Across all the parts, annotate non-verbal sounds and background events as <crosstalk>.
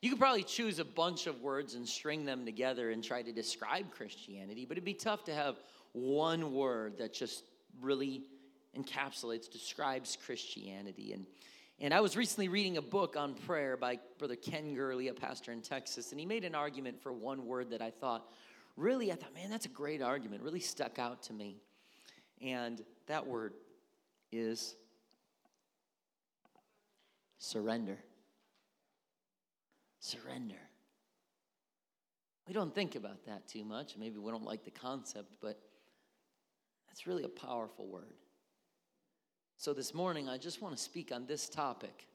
You could probably choose a bunch of words and string them together and try to describe Christianity, but it'd be tough to have one word that just really encapsulates, describes Christianity. And, and I was recently reading a book on prayer by Brother Ken Gurley, a pastor in Texas, and he made an argument for one word that I thought really, I thought, man, that's a great argument, really stuck out to me. And that word is surrender. Surrender. We don't think about that too much. Maybe we don't like the concept, but that's really a powerful word. So this morning, I just want to speak on this topic.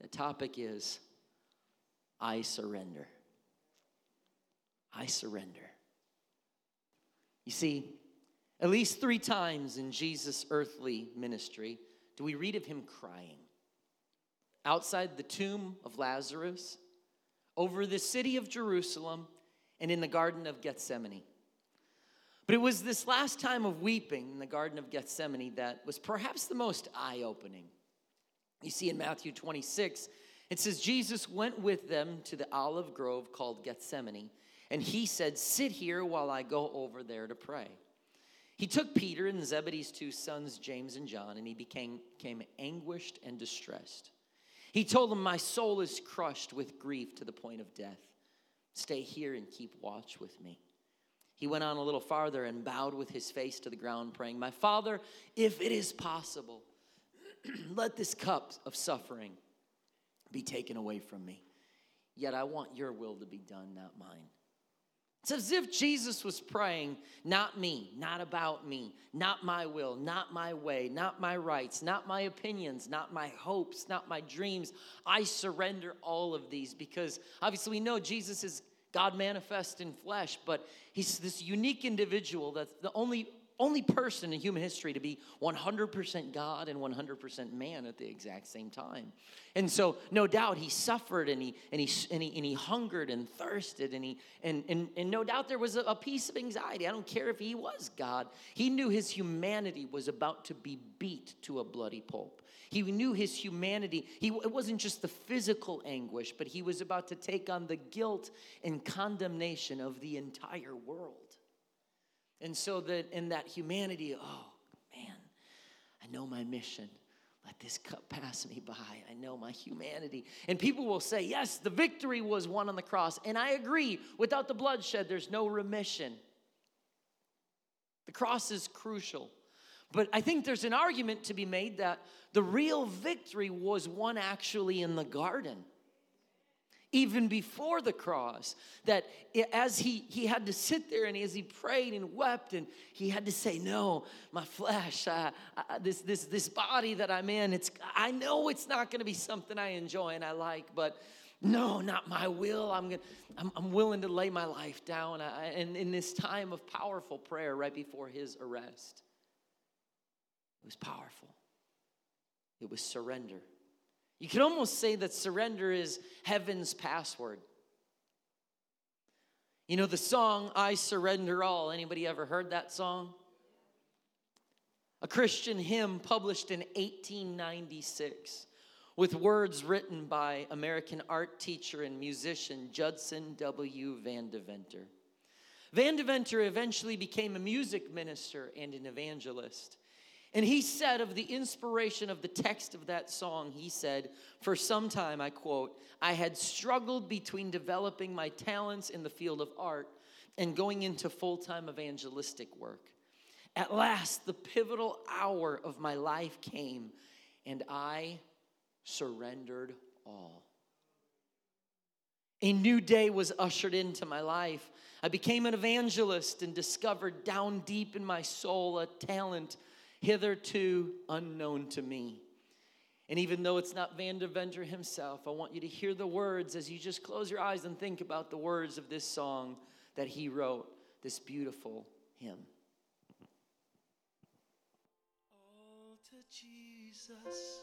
The topic is I surrender. I surrender. You see, at least three times in Jesus' earthly ministry do we read of him crying. Outside the tomb of Lazarus, over the city of Jerusalem, and in the Garden of Gethsemane. But it was this last time of weeping in the Garden of Gethsemane that was perhaps the most eye opening. You see in Matthew 26, it says, Jesus went with them to the olive grove called Gethsemane, and he said, Sit here while I go over there to pray. He took Peter and Zebedee's two sons, James and John, and he became, became anguished and distressed. He told them, My soul is crushed with grief to the point of death. Stay here and keep watch with me. He went on a little farther and bowed with his face to the ground, praying, My Father, if it is possible, <clears throat> let this cup of suffering be taken away from me. Yet I want your will to be done, not mine. It's as if Jesus was praying, not me, not about me, not my will, not my way, not my rights, not my opinions, not my hopes, not my dreams. I surrender all of these because obviously we know Jesus is God manifest in flesh, but he's this unique individual that's the only only person in human history to be 100% God and 100% man at the exact same time. And so, no doubt, he suffered and he, and he, and he, and he hungered and thirsted, and, he, and, and, and no doubt there was a, a piece of anxiety. I don't care if he was God. He knew his humanity was about to be beat to a bloody pulp. He knew his humanity. He, it wasn't just the physical anguish, but he was about to take on the guilt and condemnation of the entire world. And so that in that humanity, oh man, I know my mission. Let this cup pass me by. I know my humanity. And people will say, yes, the victory was won on the cross. And I agree, without the bloodshed, there's no remission. The cross is crucial. But I think there's an argument to be made that the real victory was won actually in the garden even before the cross that as he, he had to sit there and as he prayed and wept and he had to say no my flesh this, this, this body that i'm in it's i know it's not going to be something i enjoy and i like but no not my will. I'm, gonna, I'm, I'm willing to lay my life down I, and in this time of powerful prayer right before his arrest. It was powerful. It was surrender you can almost say that surrender is heaven's password. You know the song I surrender all. Anybody ever heard that song? A Christian hymn published in 1896 with words written by American art teacher and musician Judson W. Van Deventer. Van Deventer eventually became a music minister and an evangelist. And he said of the inspiration of the text of that song, he said, For some time, I quote, I had struggled between developing my talents in the field of art and going into full time evangelistic work. At last, the pivotal hour of my life came, and I surrendered all. A new day was ushered into my life. I became an evangelist and discovered down deep in my soul a talent hitherto unknown to me. And even though it's not Van Deventer himself, I want you to hear the words as you just close your eyes and think about the words of this song that he wrote, this beautiful hymn. All to Jesus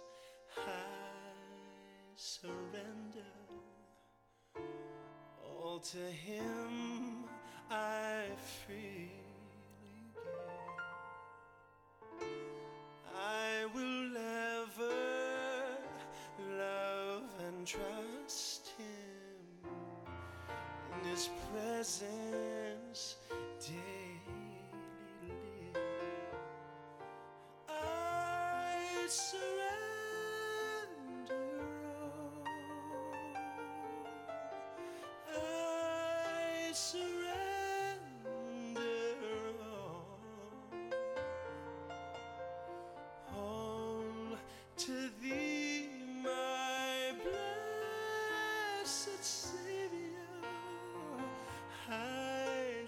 I surrender. All to him I free. trust Him in His presence daily. I surrender.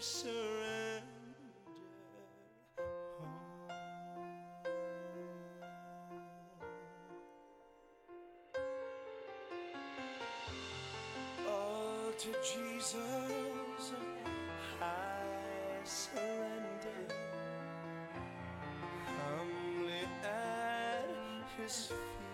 Surrender all. All to Jesus, I surrender. Humbly at His feet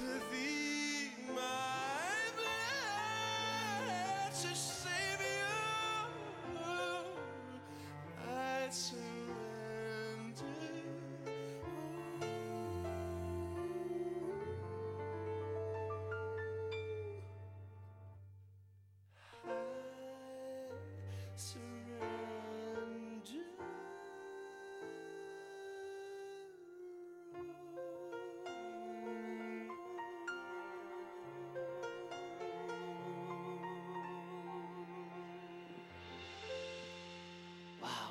to Thee, my blessed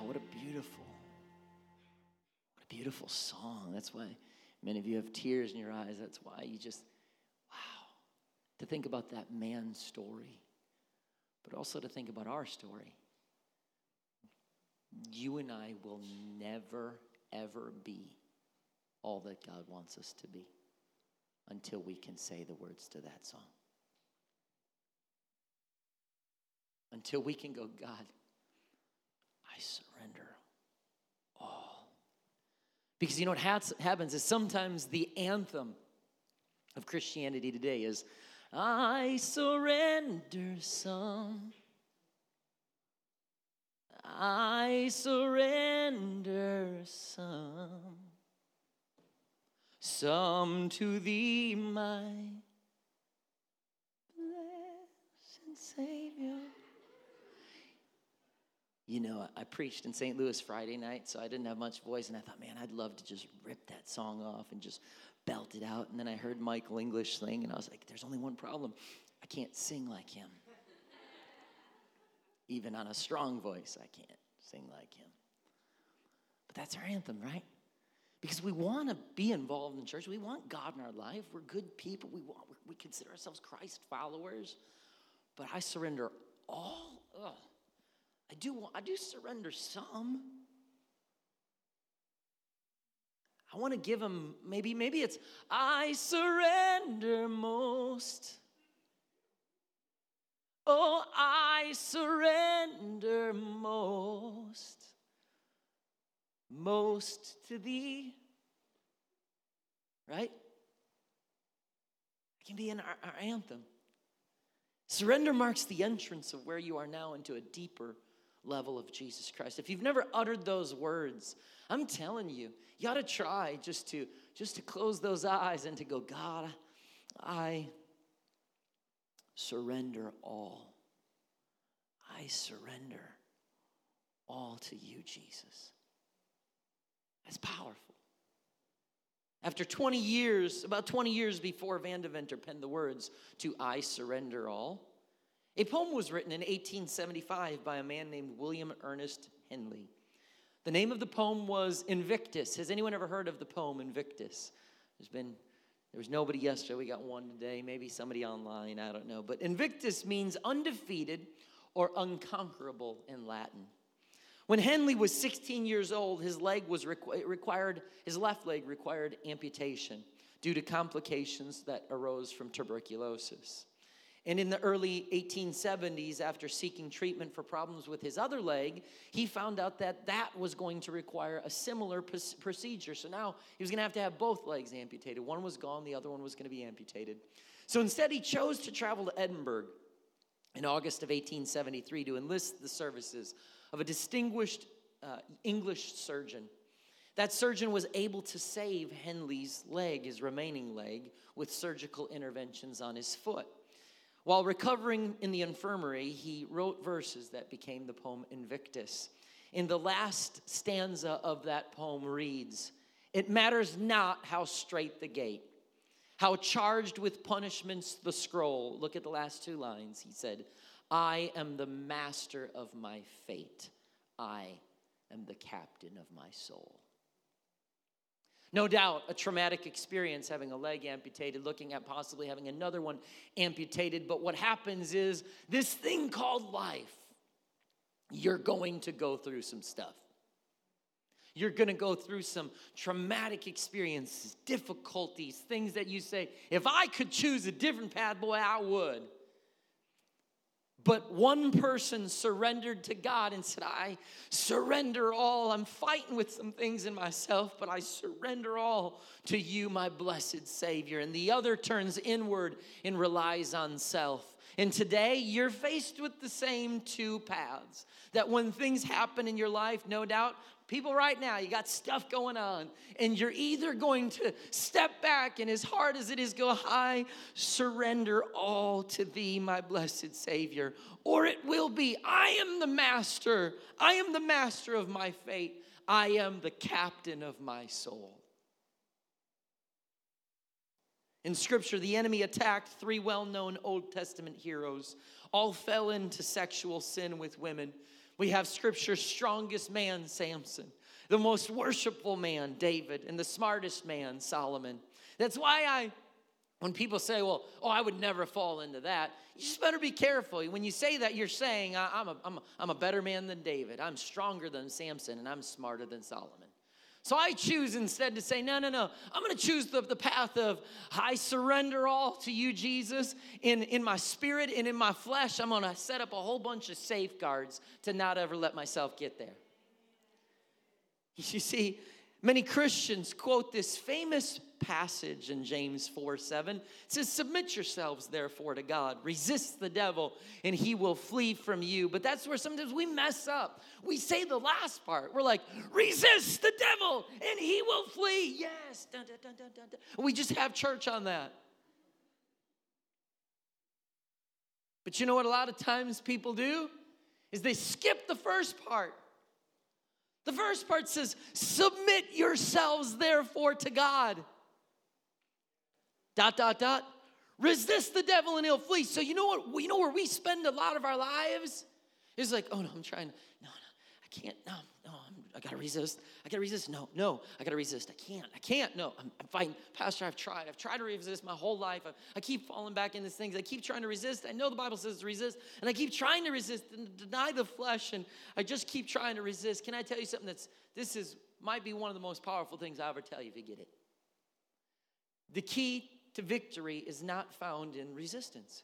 what a beautiful, what a beautiful song. That's why many of you have tears in your eyes. That's why you just, wow, to think about that man's story, but also to think about our story. You and I will never, ever be all that God wants us to be until we can say the words to that song. Until we can go, God, I surrender all. Because you know what happens is sometimes the anthem of Christianity today is, I surrender some. I surrender some. Some to thee, my blessed Savior. You know, I preached in St. Louis Friday night, so I didn't have much voice, and I thought, man, I'd love to just rip that song off and just belt it out. And then I heard Michael English sing, and I was like, there's only one problem I can't sing like him. Even on a strong voice, I can't sing like him. But that's our anthem, right? Because we want to be involved in church. We want God in our life. We're good people. We, want, we consider ourselves Christ followers. But I surrender all. Ugh. I do I do surrender some. I want to give him maybe maybe it's I surrender most. Oh, I surrender most. Most to thee. Right? It can be in our, our anthem. Surrender marks the entrance of where you are now into a deeper level of Jesus Christ. If you've never uttered those words, I'm telling you, you ought to try just to just to close those eyes and to go, God, I surrender all. I surrender all to you, Jesus. That's powerful. After 20 years, about 20 years before Van Deventer penned the words to I Surrender All, a poem was written in 1875 by a man named William Ernest Henley. The name of the poem was Invictus. Has anyone ever heard of the poem Invictus? There's been there was nobody yesterday. We got one today. Maybe somebody online. I don't know. But Invictus means undefeated or unconquerable in Latin. When Henley was 16 years old, his leg was requ- required, his left leg required amputation. due to complications that arose from tuberculosis. And in the early 1870s, after seeking treatment for problems with his other leg, he found out that that was going to require a similar procedure. So now he was going to have to have both legs amputated. One was gone, the other one was going to be amputated. So instead, he chose to travel to Edinburgh in August of 1873 to enlist the services of a distinguished uh, English surgeon. That surgeon was able to save Henley's leg, his remaining leg, with surgical interventions on his foot. While recovering in the infirmary, he wrote verses that became the poem Invictus. In the last stanza of that poem reads, It matters not how strait the gate, how charged with punishments the scroll. Look at the last two lines. He said, I am the master of my fate. I am the captain of my soul. No doubt, a traumatic experience having a leg amputated, looking at possibly having another one amputated. But what happens is this thing called life, you're going to go through some stuff. You're going to go through some traumatic experiences, difficulties, things that you say, if I could choose a different path, boy, I would. But one person surrendered to God and said, I surrender all. I'm fighting with some things in myself, but I surrender all to you, my blessed Savior. And the other turns inward and relies on self. And today you're faced with the same two paths. That when things happen in your life, no doubt, people right now, you got stuff going on, and you're either going to step back and as hard as it is, go, I surrender all to thee, my blessed Savior, or it will be, I am the master, I am the master of my fate, I am the captain of my soul. In scripture, the enemy attacked three well known Old Testament heroes. All fell into sexual sin with women. We have scripture's strongest man, Samson, the most worshipful man, David, and the smartest man, Solomon. That's why I, when people say, well, oh, I would never fall into that, you just better be careful. When you say that, you're saying, I'm a, I'm a, I'm a better man than David, I'm stronger than Samson, and I'm smarter than Solomon. So I choose instead to say, no, no, no. I'm going to choose the, the path of I surrender all to you, Jesus. In, in my spirit and in my flesh, I'm going to set up a whole bunch of safeguards to not ever let myself get there. <laughs> You see, many Christians quote this famous passage in James 4 7. It says, Submit yourselves, therefore, to God. Resist the devil, and he will flee from you. But that's where sometimes we mess up. We say the last part. We're like, Resist the devil, and he will flee. Yes. Dun, dun, dun, we just have church on that. But you know what a lot of times people do? Is they skip the first part. The first part says, Submit yourselves, therefore, to God dot, dot, dot. Resist the devil and he'll flee. So you know what? You know where we spend a lot of our lives? Is like, oh no, I'm trying. No, no, I can't. No, no, I'm, i got to resist. I got to resist. No, no, I got to resist. I can't. I can't. No, I'm, I'm fighting. Pastor, I've tried. I've tried to resist my whole life. I, I keep falling back into things. I keep trying to resist. I know the Bible says to resist, and I keep trying to resist and deny the flesh, and I just keep trying to resist. Can I tell you something that's this is might be one of the most powerful things I ever tell you if you get it. The key to victory is not found in resistance.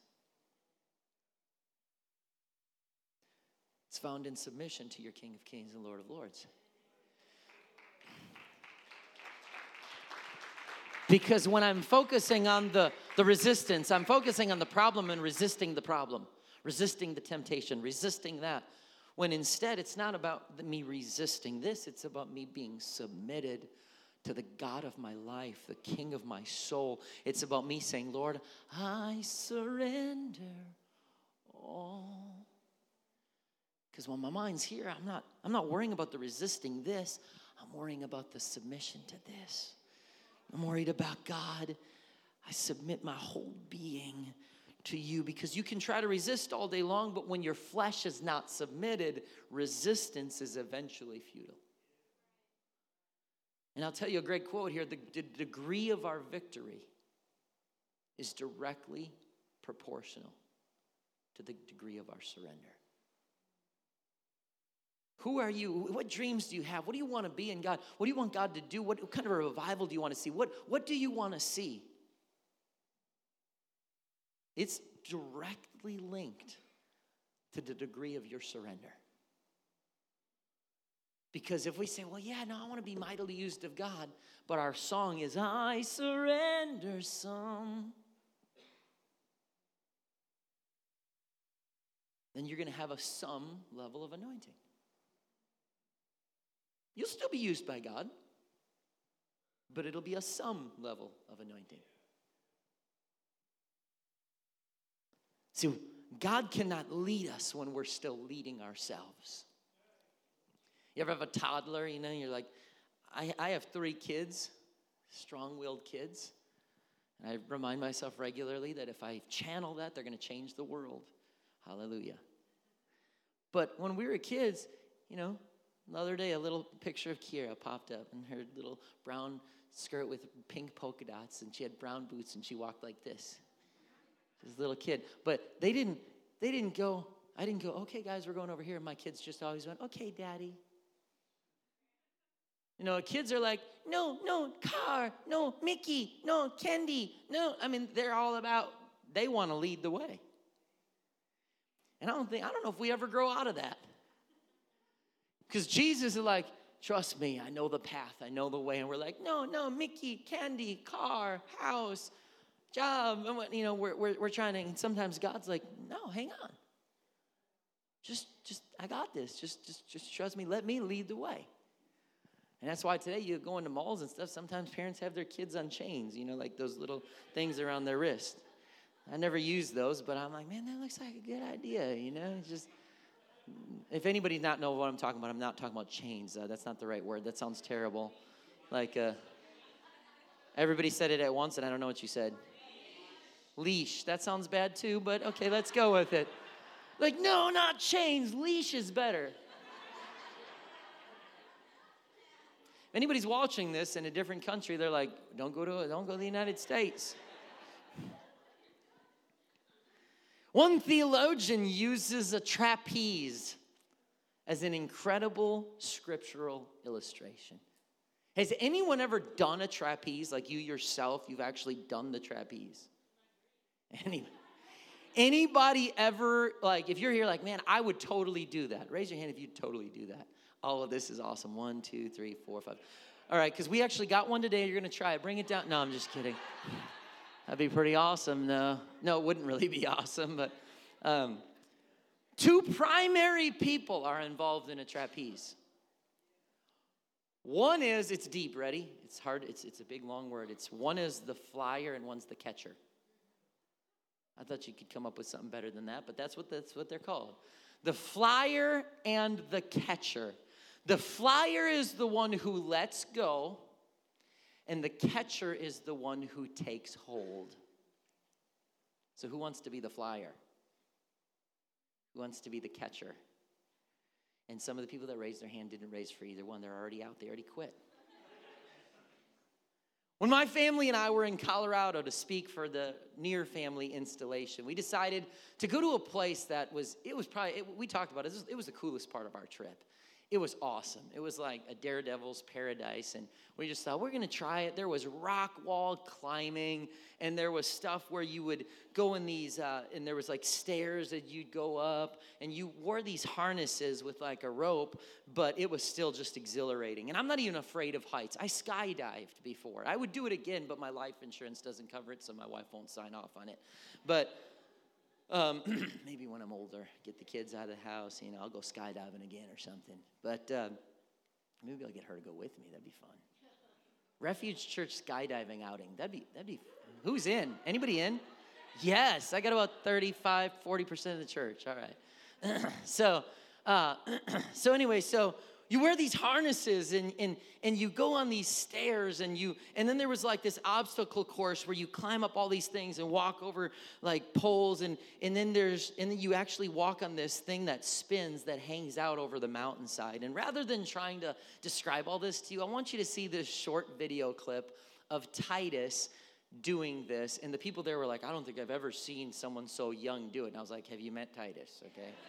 It's found in submission to your King of Kings and Lord of Lords. Because when I'm focusing on the, the resistance, I'm focusing on the problem and resisting the problem, resisting the temptation, resisting that. When instead, it's not about me resisting this, it's about me being submitted to the God of my life, the King of my soul. It's about me saying, Lord, I surrender all. Because when my mind's here, I'm not, I'm not worrying about the resisting this. I'm worrying about the submission to this. I'm worried about God. I submit my whole being to you because you can try to resist all day long, but when your flesh is not submitted, resistance is eventually futile. And I'll tell you a great quote here the, the degree of our victory is directly proportional to the degree of our surrender. Who are you? What dreams do you have? What do you want to be in God? What do you want God to do? What kind of a revival do you want to see? What, what do you want to see? It's directly linked to the degree of your surrender. Because if we say, well, yeah, no, I want to be mightily used of God, but our song is, I surrender some, then you're going to have a some level of anointing. You'll still be used by God, but it'll be a some level of anointing. See, God cannot lead us when we're still leading ourselves. You ever have a toddler, you know, you're like, I, I have three kids, strong willed kids. And I remind myself regularly that if I channel that, they're going to change the world. Hallelujah. But when we were kids, you know, the other day a little picture of Kira popped up in her little brown skirt with pink polka dots, and she had brown boots, and she walked like this. This little kid. But they didn't, they didn't go, I didn't go, okay, guys, we're going over here. And my kids just always went, okay, daddy. You know, kids are like, no, no, car, no, Mickey, no, candy, no. I mean, they're all about, they want to lead the way. And I don't think, I don't know if we ever grow out of that. Because Jesus is like, trust me, I know the path, I know the way. And we're like, no, no, Mickey, candy, car, house, job. And You know, we're, we're, we're trying to, and sometimes God's like, no, hang on. Just, just, I got this. Just, just, just trust me. Let me lead the way. And that's why today you go into malls and stuff. Sometimes parents have their kids on chains, you know, like those little things around their wrist. I never use those, but I'm like, man, that looks like a good idea, you know? Just, if anybody not know what I'm talking about, I'm not talking about chains. Uh, that's not the right word. That sounds terrible. Like, uh, everybody said it at once, and I don't know what you said. Leash. That sounds bad too, but okay, let's go with it. Like, no, not chains. Leash is better. If anybody's watching this in a different country, they're like, don't go to don't go to the United States. One theologian uses a trapeze as an incredible scriptural illustration. Has anyone ever done a trapeze like you yourself? You've actually done the trapeze. Any, anybody ever, like, if you're here, like, man, I would totally do that. Raise your hand if you totally do that. All of this is awesome. One, two, three, four, five. All right, because we actually got one today. You're going to try it. Bring it down. No, I'm just kidding. That'd be pretty awesome. No, no, it wouldn't really be <laughs> awesome, but um, two primary people are involved in a trapeze. One is, it's deep, ready? It's hard, it's, it's a big long word. It's one is the flyer and one's the catcher. I thought you could come up with something better than that, but that's what, that's what they're called. The flyer and the catcher. The flyer is the one who lets go, and the catcher is the one who takes hold. So, who wants to be the flyer? Who wants to be the catcher? And some of the people that raised their hand didn't raise for either one. They're already out, they already quit. When my family and I were in Colorado to speak for the Near Family installation, we decided to go to a place that was, it was probably, it, we talked about it, it was, it was the coolest part of our trip it was awesome. It was like a daredevil's paradise. And we just thought, we're going to try it. There was rock wall climbing, and there was stuff where you would go in these, uh, and there was like stairs that you'd go up, and you wore these harnesses with like a rope, but it was still just exhilarating. And I'm not even afraid of heights. I skydived before. I would do it again, but my life insurance doesn't cover it, so my wife won't sign off on it. But um, <clears throat> maybe when I'm older, get the kids out of the house, you know, I'll go skydiving again or something. But uh, maybe I'll get her to go with me. That'd be fun. Refuge Church skydiving outing. That'd be, that'd be, who's in? Anybody in? Yes, I got about 35, 40% of the church. All right. <clears throat> so, uh, <clears throat> so anyway, so you wear these harnesses and, and, and you go on these stairs and you and then there was like this obstacle course where you climb up all these things and walk over like poles and and then there's and then you actually walk on this thing that spins that hangs out over the mountainside. And rather than trying to describe all this to you i want you to see this short video clip of titus doing this. And the people there were like i don't think i've ever seen someone so young do it. And i was like have you met titus? Okay. <laughs>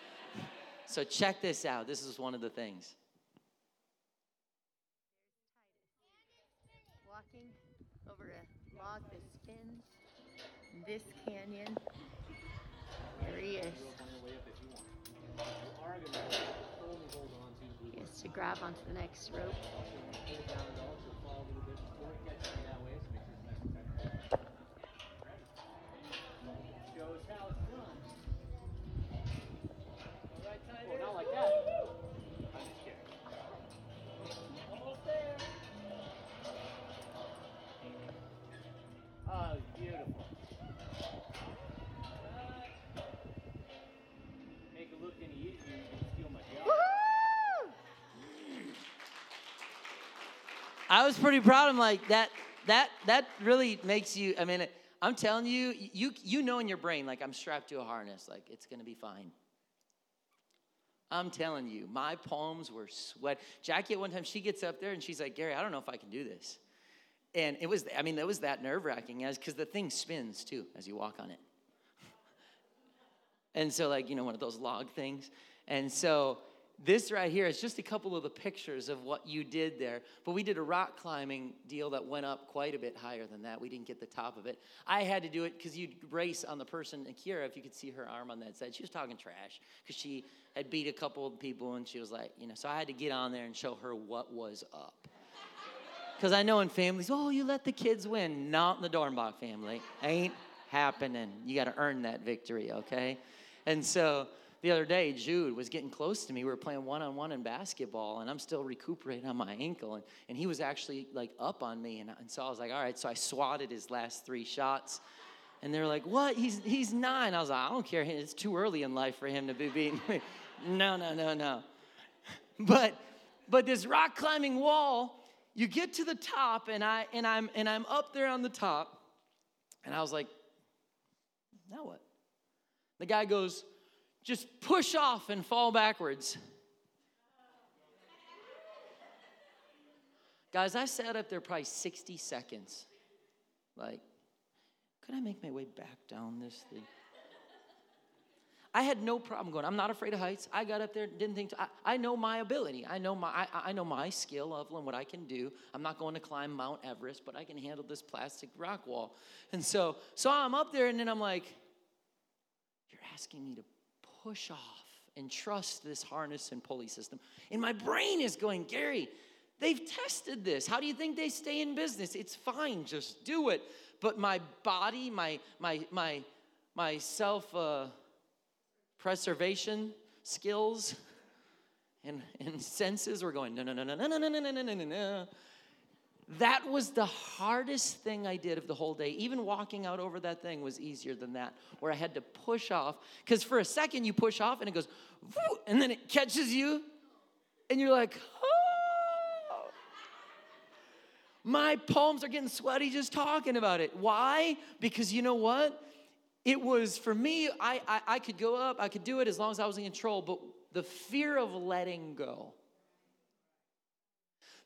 So check this out. This is one of the things. walking over a log that spins in this canyon. There he is. He has to grab onto the next rope. Was pretty proud. I'm like that. That that really makes you. I mean, I'm telling you, you you know in your brain, like I'm strapped to a harness, like it's gonna be fine. I'm telling you, my palms were sweat. Jackie at one time she gets up there and she's like, Gary, I don't know if I can do this. And it was, I mean, it was that nerve wracking as because the thing spins too as you walk on it. <laughs> and so, like, you know, one of those log things. And so this right here is just a couple of the pictures of what you did there. But we did a rock climbing deal that went up quite a bit higher than that. We didn't get the top of it. I had to do it because you'd race on the person, Akira, if you could see her arm on that side. She was talking trash because she had beat a couple of people and she was like, you know, so I had to get on there and show her what was up. Because I know in families, oh, you let the kids win. Not in the Dornbach family. Ain't happening. You got to earn that victory, okay? And so the other day, Jude was getting close to me. We were playing one on one in basketball, and I'm still recuperating on my ankle. And, and he was actually like up on me. And, and so I was like, all right. So I swatted his last three shots. And they're like, what? He's, he's nine. I was like, I don't care. It's too early in life for him to be beating me. <laughs> no, no, no, no. <laughs> But, but this rock climbing wall, you get to the top, and, I, and, I'm, and I'm up there on the top. And I was like, now what? The guy goes, just push off and fall backwards. Guys, I sat up there probably 60 seconds. Like, could I make my way back down this thing? I had no problem going. I'm not afraid of heights. I got up there, didn't think. To, I, I know my ability. I know my. I, I know my skill level and what I can do. I'm not going to climb Mount Everest, but I can handle this plastic rock wall. And so, so I'm up there, and then I'm like, "You're asking me to push off and trust this harness and pulley system." And my brain is going, Gary. They've tested this. How do you think they stay in business? It's fine, just do it. But my body, my my my my self. Uh, preservation skills and, and senses were going, no, no, no, no, no, no, no, no, no, no. That was the hardest thing I did of the whole day. Even walking out over that thing was easier than that, where I had to push off. Because for a second you push off and it goes, and then it catches you, and you're like, oh. My palms are getting sweaty just talking about it. Why? Because you know what? it was for me I, I, I could go up i could do it as long as i was in control but the fear of letting go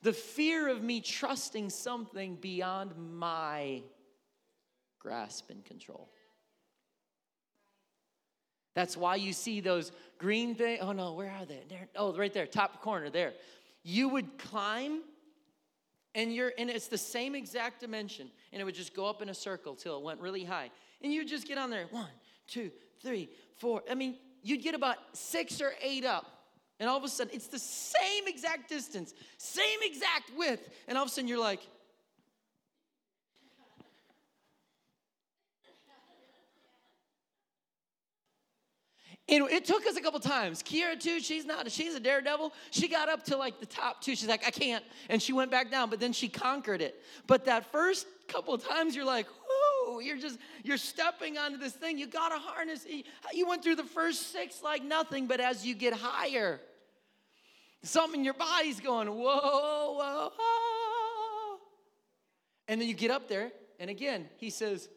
the fear of me trusting something beyond my grasp and control that's why you see those green things oh no where are they there oh right there top corner there you would climb and you're and it's the same exact dimension and it would just go up in a circle till it went really high and you just get on there one, two, three, four. I mean, you'd get about six or eight up. And all of a sudden, it's the same exact distance, same exact width. And all of a sudden, you're like, And it took us a couple times. Kiera too, she's not, she's a daredevil. She got up to like the top two. She's like, I can't. And she went back down, but then she conquered it. But that first couple times, you're like, whoo, you're just, you're stepping onto this thing. You got a harness. You went through the first six like nothing, but as you get higher, something in your body's going, whoa, whoa, whoa. And then you get up there, and again, he says,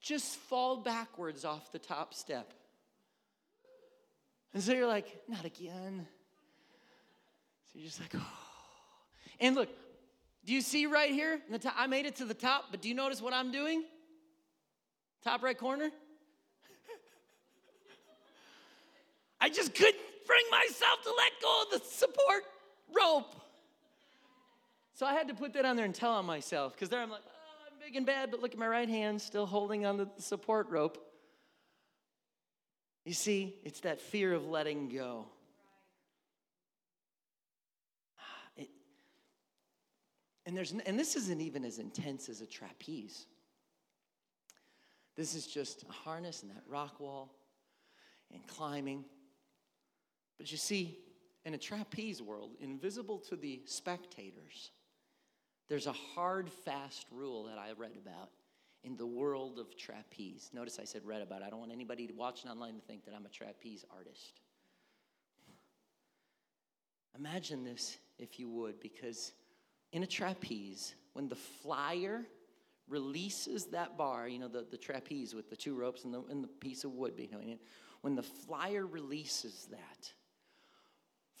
just fall backwards off the top step. And so you're like, not again. So you're just like, oh. And look, do you see right here? I made it to the top, but do you notice what I'm doing? Top right corner? <laughs> I just couldn't bring myself to let go of the support rope. So I had to put that on there and tell on myself because there I'm like, oh, I'm big and bad, but look at my right hand still holding on the support rope. You see, it's that fear of letting go. Ah, it- and there's and this isn't even as intense as a trapeze. This is just a harness and that rock wall and climbing. But you see, in a trapeze world, invisible to the spectators, there's a hard, fast rule that I read about in the world of trapeze. Notice I said read about. I don't want anybody watching online to think that I'm a trapeze artist. Imagine this, if you would, because in a trapeze, when the flyer releases that bar, you know, the, the trapeze with the two ropes and the, and the piece of wood behind it, when the flyer releases that,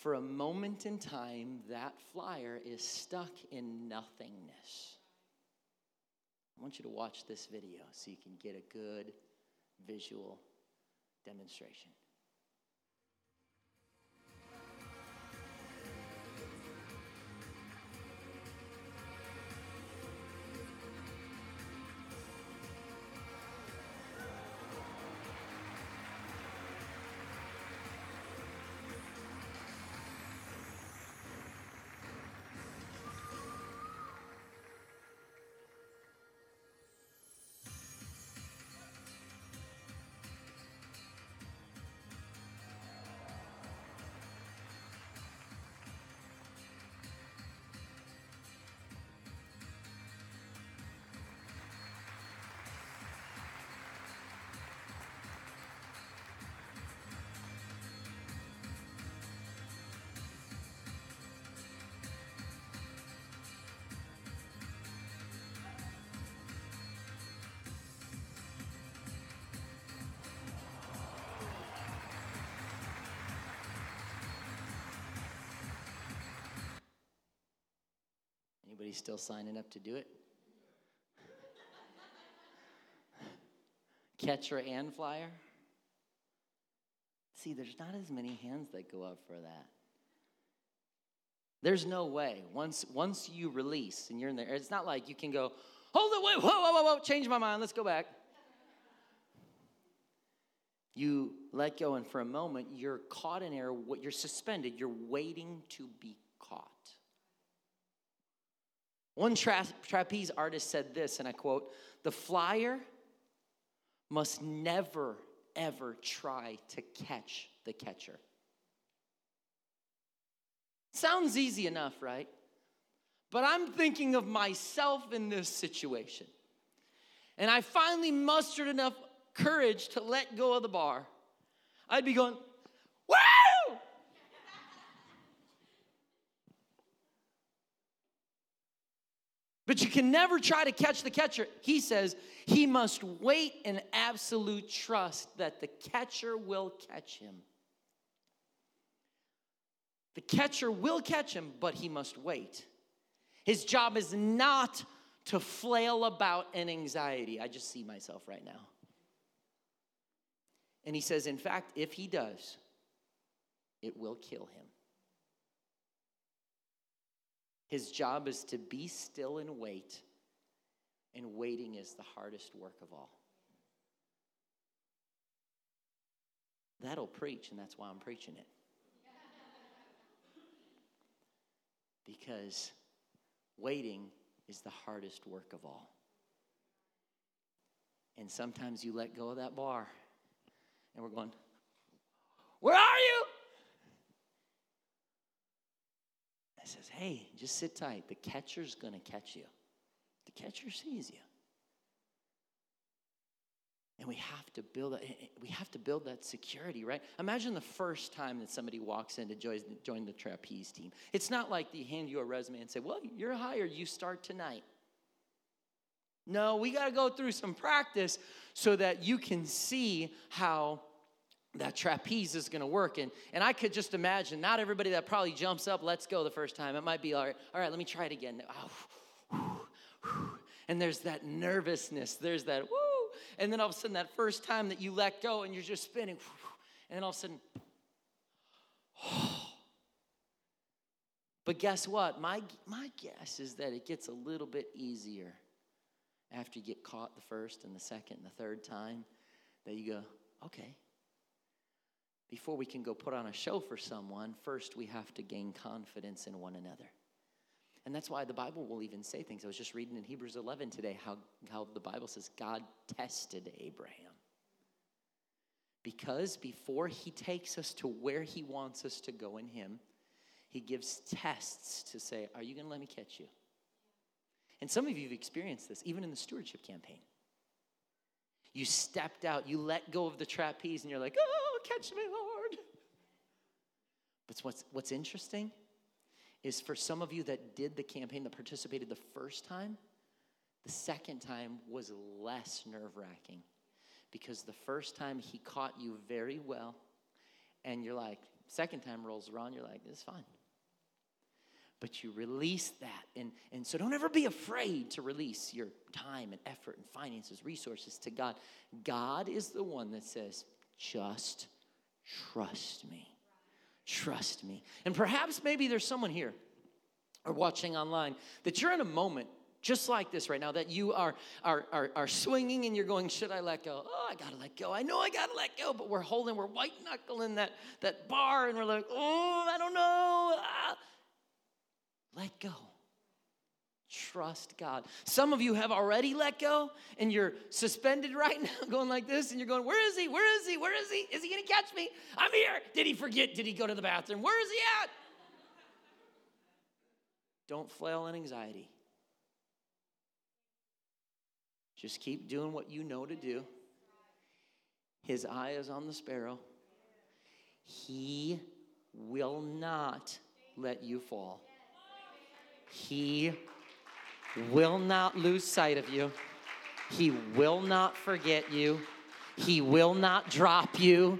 for a moment in time, that flyer is stuck in nothingness. I want you to watch this video so you can get a good visual demonstration. Anybody still signing up to do it? Catcher and flyer? See, there's not as many hands that go up for that. There's no way. Once once you release and you're in there, it's not like you can go, hold it, wait, whoa, whoa, whoa, whoa, change my mind, let's go back. You let go, and for a moment, you're caught in air, what you're suspended, you're waiting to be caught. One tra- trapeze artist said this, and I quote The flyer must never, ever try to catch the catcher. Sounds easy enough, right? But I'm thinking of myself in this situation. And I finally mustered enough courage to let go of the bar. I'd be going, Woo! But you can never try to catch the catcher. He says he must wait in absolute trust that the catcher will catch him. The catcher will catch him, but he must wait. His job is not to flail about in anxiety. I just see myself right now. And he says, in fact, if he does, it will kill him. His job is to be still and wait, and waiting is the hardest work of all. That'll preach, and that's why I'm preaching it. Because waiting is the hardest work of all. And sometimes you let go of that bar, and we're going, Where are you? I says, Hey, just sit tight. The catcher's going to catch you. The catcher sees you. And we have to build that, eh, eh, we have to build that security, right? Imagine the first time that somebody walks in to join, join the trapeze team. It's not like they hand you a resume and say, Well, you're hired, you start tonight. No, we got to go through some practice so that you can see how that trapeze is going to work. And, and I could just imagine not everybody that probably jumps up, let's go the first time. It might be, all right, all right let me try it again. And there's that nervousness, there's that woo. And then all of a sudden, that first time that you let go and you're just spinning, and then all of a sudden, <gasps> But guess what? My, my guess is that it gets a little bit easier after you get caught the first and the second and the third time that you go, okay. Before we can go put on a show for someone, first we have to gain confidence in one another. And that's why the Bible will even say things. I was just reading in Hebrews 11 today how, how the Bible says God tested Abraham. Because before he takes us to where he wants us to go in him, he gives tests to say, Are you going to let me catch you? And some of you have experienced this, even in the stewardship campaign. You stepped out, you let go of the trapeze, and you're like, Oh, catch me, Lord. But what's, what's interesting is for some of you that did the campaign, that participated the first time, the second time was less nerve wracking because the first time he caught you very well, and you're like, second time rolls around, you're like, it's fine. But you release that. And, and so don't ever be afraid to release your time and effort and finances, resources to God. God is the one that says, just trust me. Trust me. And perhaps maybe there's someone here or watching online that you're in a moment just like this right now that you are, are, are, are swinging and you're going, Should I let go? Oh, I gotta let go. I know I gotta let go, but we're holding, we're white knuckling that, that bar and we're like, Oh, I don't know. Ah. Let go. Trust God. Some of you have already let go and you're suspended right <laughs> now, going like this, and you're going, Where is he? Where is he? Where is he? Is he gonna catch me? I'm here. Did he forget? Did he go to the bathroom? Where is he at? Don't flail in anxiety. Just keep doing what you know to do. His eye is on the sparrow. He will not let you fall. He will not lose sight of you. He will not forget you. He will not drop you.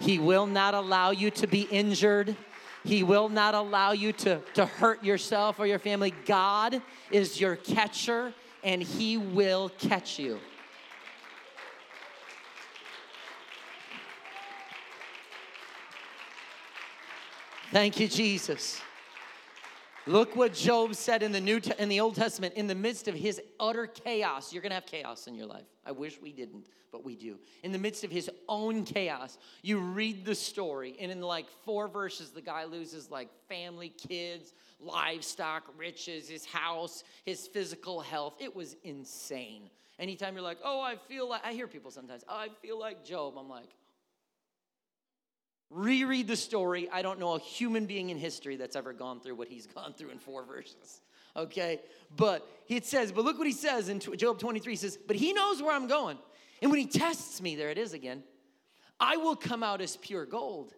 He will not allow you to be injured. He will not allow you to, to hurt yourself or your family. God is your catcher and He will catch you. Thank you, Jesus. Look what Job said in the New in the Old Testament. In the midst of his utter chaos, you're gonna have chaos in your life. I wish we didn't, but we do. In the midst of his own chaos, you read the story, and in like four verses, the guy loses like family, kids, livestock, riches, his house, his physical health. It was insane. Anytime you're like, oh, I feel like, I hear people sometimes, oh, I feel like Job. I'm like, reread the story. I don't know a human being in history that's ever gone through what he's <laughs> gone through in four verses. Okay? But it says, but look what he says in Job 23. He says, but he knows where I'm going. And when he tests me, there it is again, I will come out as pure gold.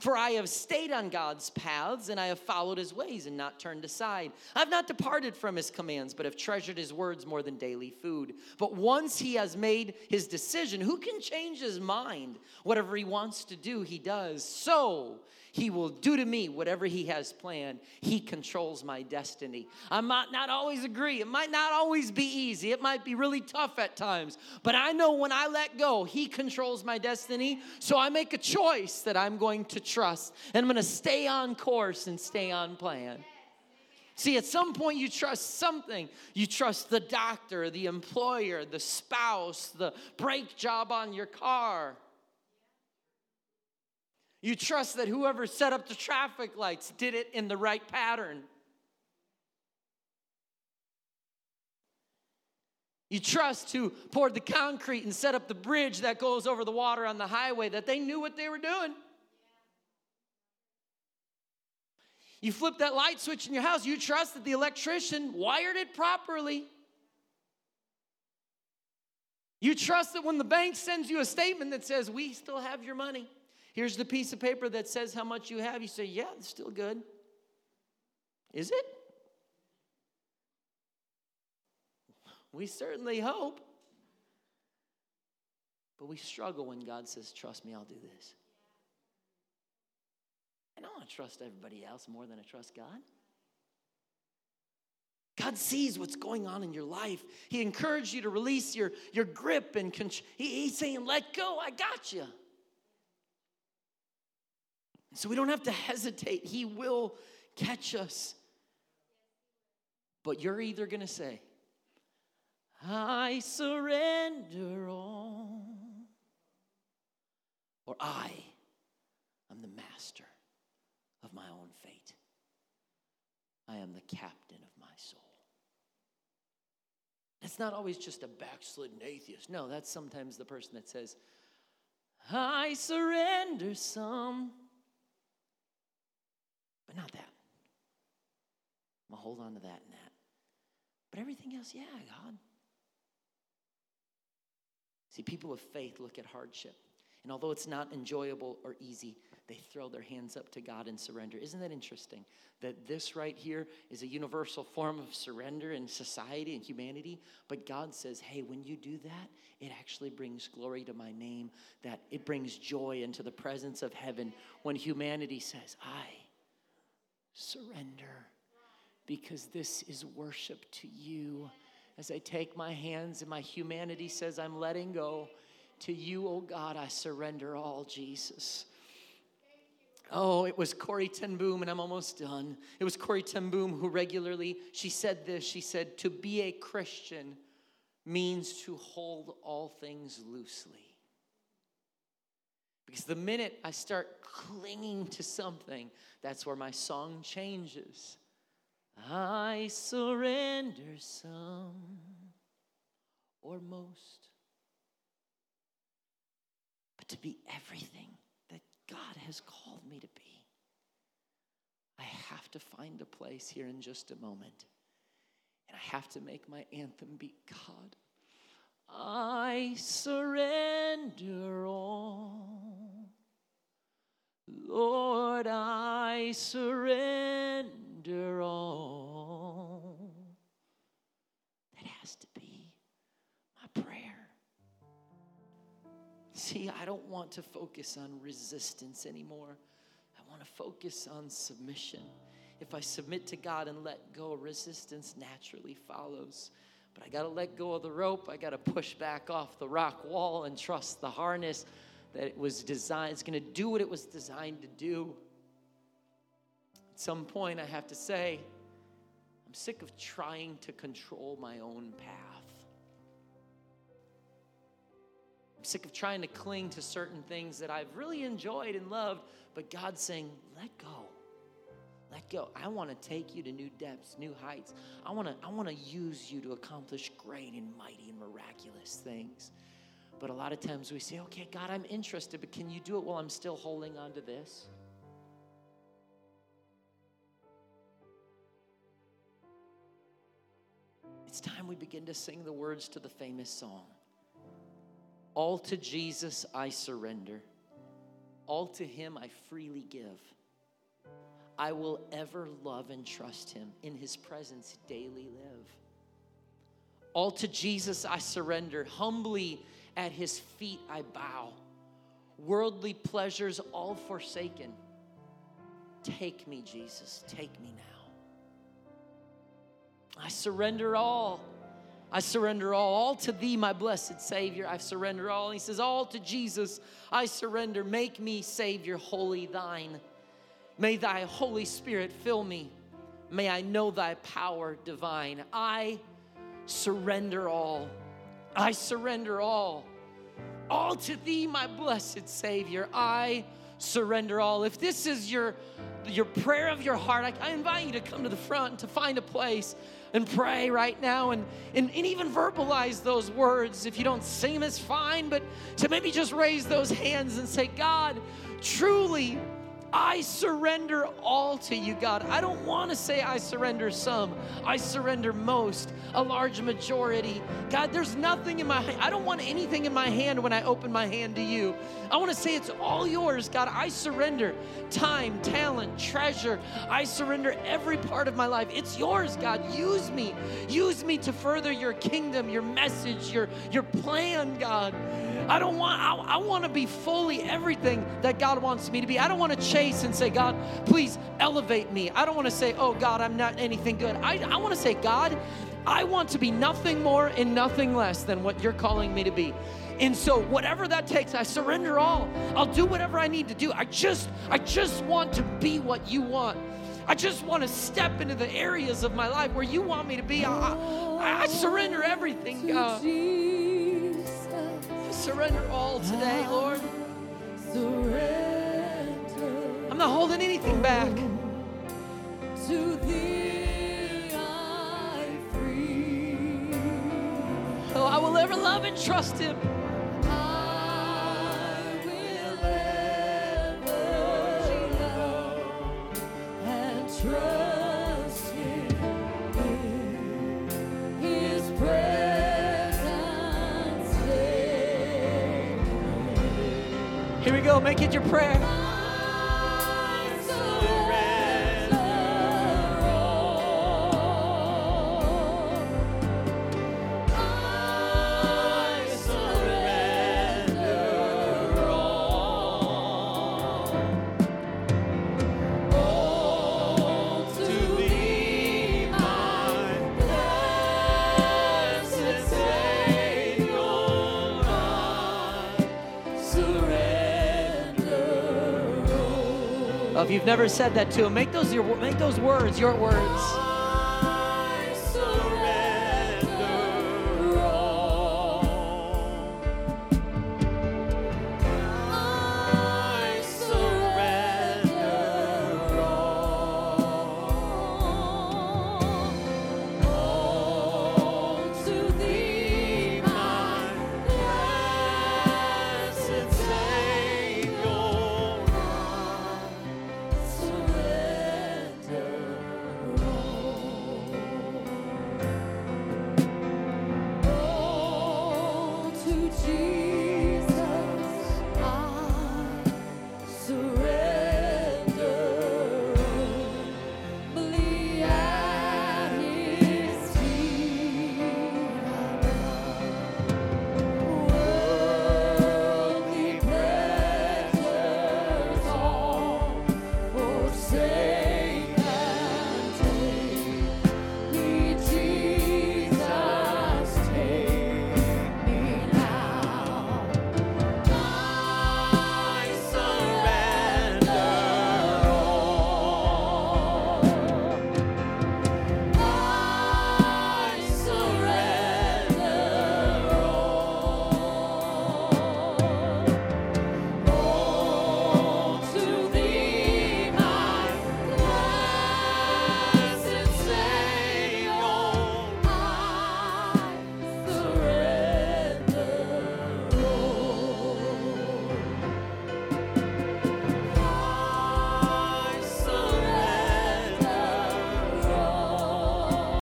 For I have stayed on God's paths, and I have followed his ways and not turned aside. I've not departed from his commands, but have treasured his words more than daily food. But once he has made his decision, who can change his mind? Whatever he wants to do, he does. So he will do to me whatever He has planned. He controls my destiny. I might not always agree. It might not always be easy. It might be really tough at times. But I know when I let go, He controls my destiny. So I make a choice that I'm going to trust. And I'm going to stay on course and stay on plan. See, at some point you trust something. You trust the doctor, the employer, the spouse, the brake job on your car. You trust that whoever set up the traffic lights did it in the right pattern. You trust who poured the concrete and set up the bridge that goes over the water on the highway, that they knew what they were doing. You flip that light switch in your house, you trust that the electrician wired it properly. You trust that when the bank sends you a statement that says, We still have your money, Here's the piece of paper that says how much you have. You say, Yeah, it's still good. Is it? We certainly hope. But we struggle when God says, Trust me, I'll do this. I don't want to trust everybody else more than I trust God. God sees what's going on in your life. He encouraged you to release your, your grip and con- he, he's saying, Let go, I got you. So we don't have to <laughs> hesitate. He will catch us. But you're either going to say, I surrender all, or I am the master of my own fate. I am the captain of my soul. It's not always just a backslidden atheist. No, that's sometimes the person that says, I surrender some, but not that. I'm gonna hold on to that and that. But everything else, yeah, God. See, people of faith look at hardship. And although it's not enjoyable or easy, they throw their hands up to God and surrender. Isn't that interesting? That this right here is a universal form of surrender in society and humanity. But God says, hey, when you do that, it actually brings glory to my name, that it brings joy into the presence of heaven when humanity says, I surrender because this is worship to you. As I take my hands and my humanity says, I'm letting go. To you, oh God, I surrender all, Jesus. Oh, it was Corrie ten Boom, and I'm almost done. It was Corrie ten Boom who regularly, she said this, she said, to be a Christian means to hold all things loosely. Because the minute I start clinging to something, that's where my song changes. I surrender some or most But to be everything that God has called me to be. I have to find a place here in just a moment. And I have to make my anthem be God. I surrender all. Lord, I surrender all. That has to be my prayer. See, I don't want to focus on resistance anymore. I want to focus on submission. If I submit to God and let go, resistance naturally follows. But I got to let go of the rope. I got to push back off the rock wall and trust the harness that it was designed, it's going to do what it was designed to do. At some point, I have to say, I'm sick of trying to control my own path. I'm sick of trying to cling to certain things that I've really enjoyed and loved, but God's saying, let go. Let go. I want to take you to new depths, new heights. I want to I want to use you to accomplish great and mighty and miraculous things. But a lot of times we say, "Okay, God, I'm interested, but can you do it while I'm still holding on to this?" It's time we begin to sing the words to the famous song. All to Jesus I surrender. All to Him I freely give. I will ever love and trust Him. In His presence daily live. All to Jesus I surrender. Humbly at His feet I bow. Worldly pleasures all forsaken. Take me, Jesus, take me now. I surrender all. I surrender all, all to thee, my blessed Savior. I surrender all. He says, All to Jesus, I surrender. Make me, Savior, wholly thine. May thy Holy Spirit fill me. May I know thy power divine. I surrender all. I surrender all. All to thee, my blessed Savior. I surrender all. If this is your, your prayer of your heart, I, I invite you to come to the front and to find a place and pray right now and, and, and even verbalize those words. If you don't sing them, it's fine, but to maybe just raise those hands and say, God, truly, I surrender all to you, God. I don't want to say I surrender some. I surrender most, a large majority. God, there's nothing in my I don't want anything in my hand when I open my hand to you. I want to say it's all yours, God. I surrender time, talent, treasure. I surrender every part of my life. It's yours, God. Use me. Use me to further your kingdom, your message, your your plan, God. I don't want I, I want to be fully everything that God wants me to be. I don't want to chase and say, God, please elevate me. I don't want to say, oh God, I'm not anything good. I, I want to say, God, I want to be nothing more and nothing less than what you're calling me to be. And so whatever that takes, I surrender all. I'll do whatever I need to do. I just I just want to be what you want. I just want to step into the areas of my life where you want me to be. I, I, I surrender everything, God. Surrender all today, Lord. I'm not holding anything back. To thee I free. Oh, I will ever love and trust Him. Make it your prayer. Never said that to Him, make those your make those words your words.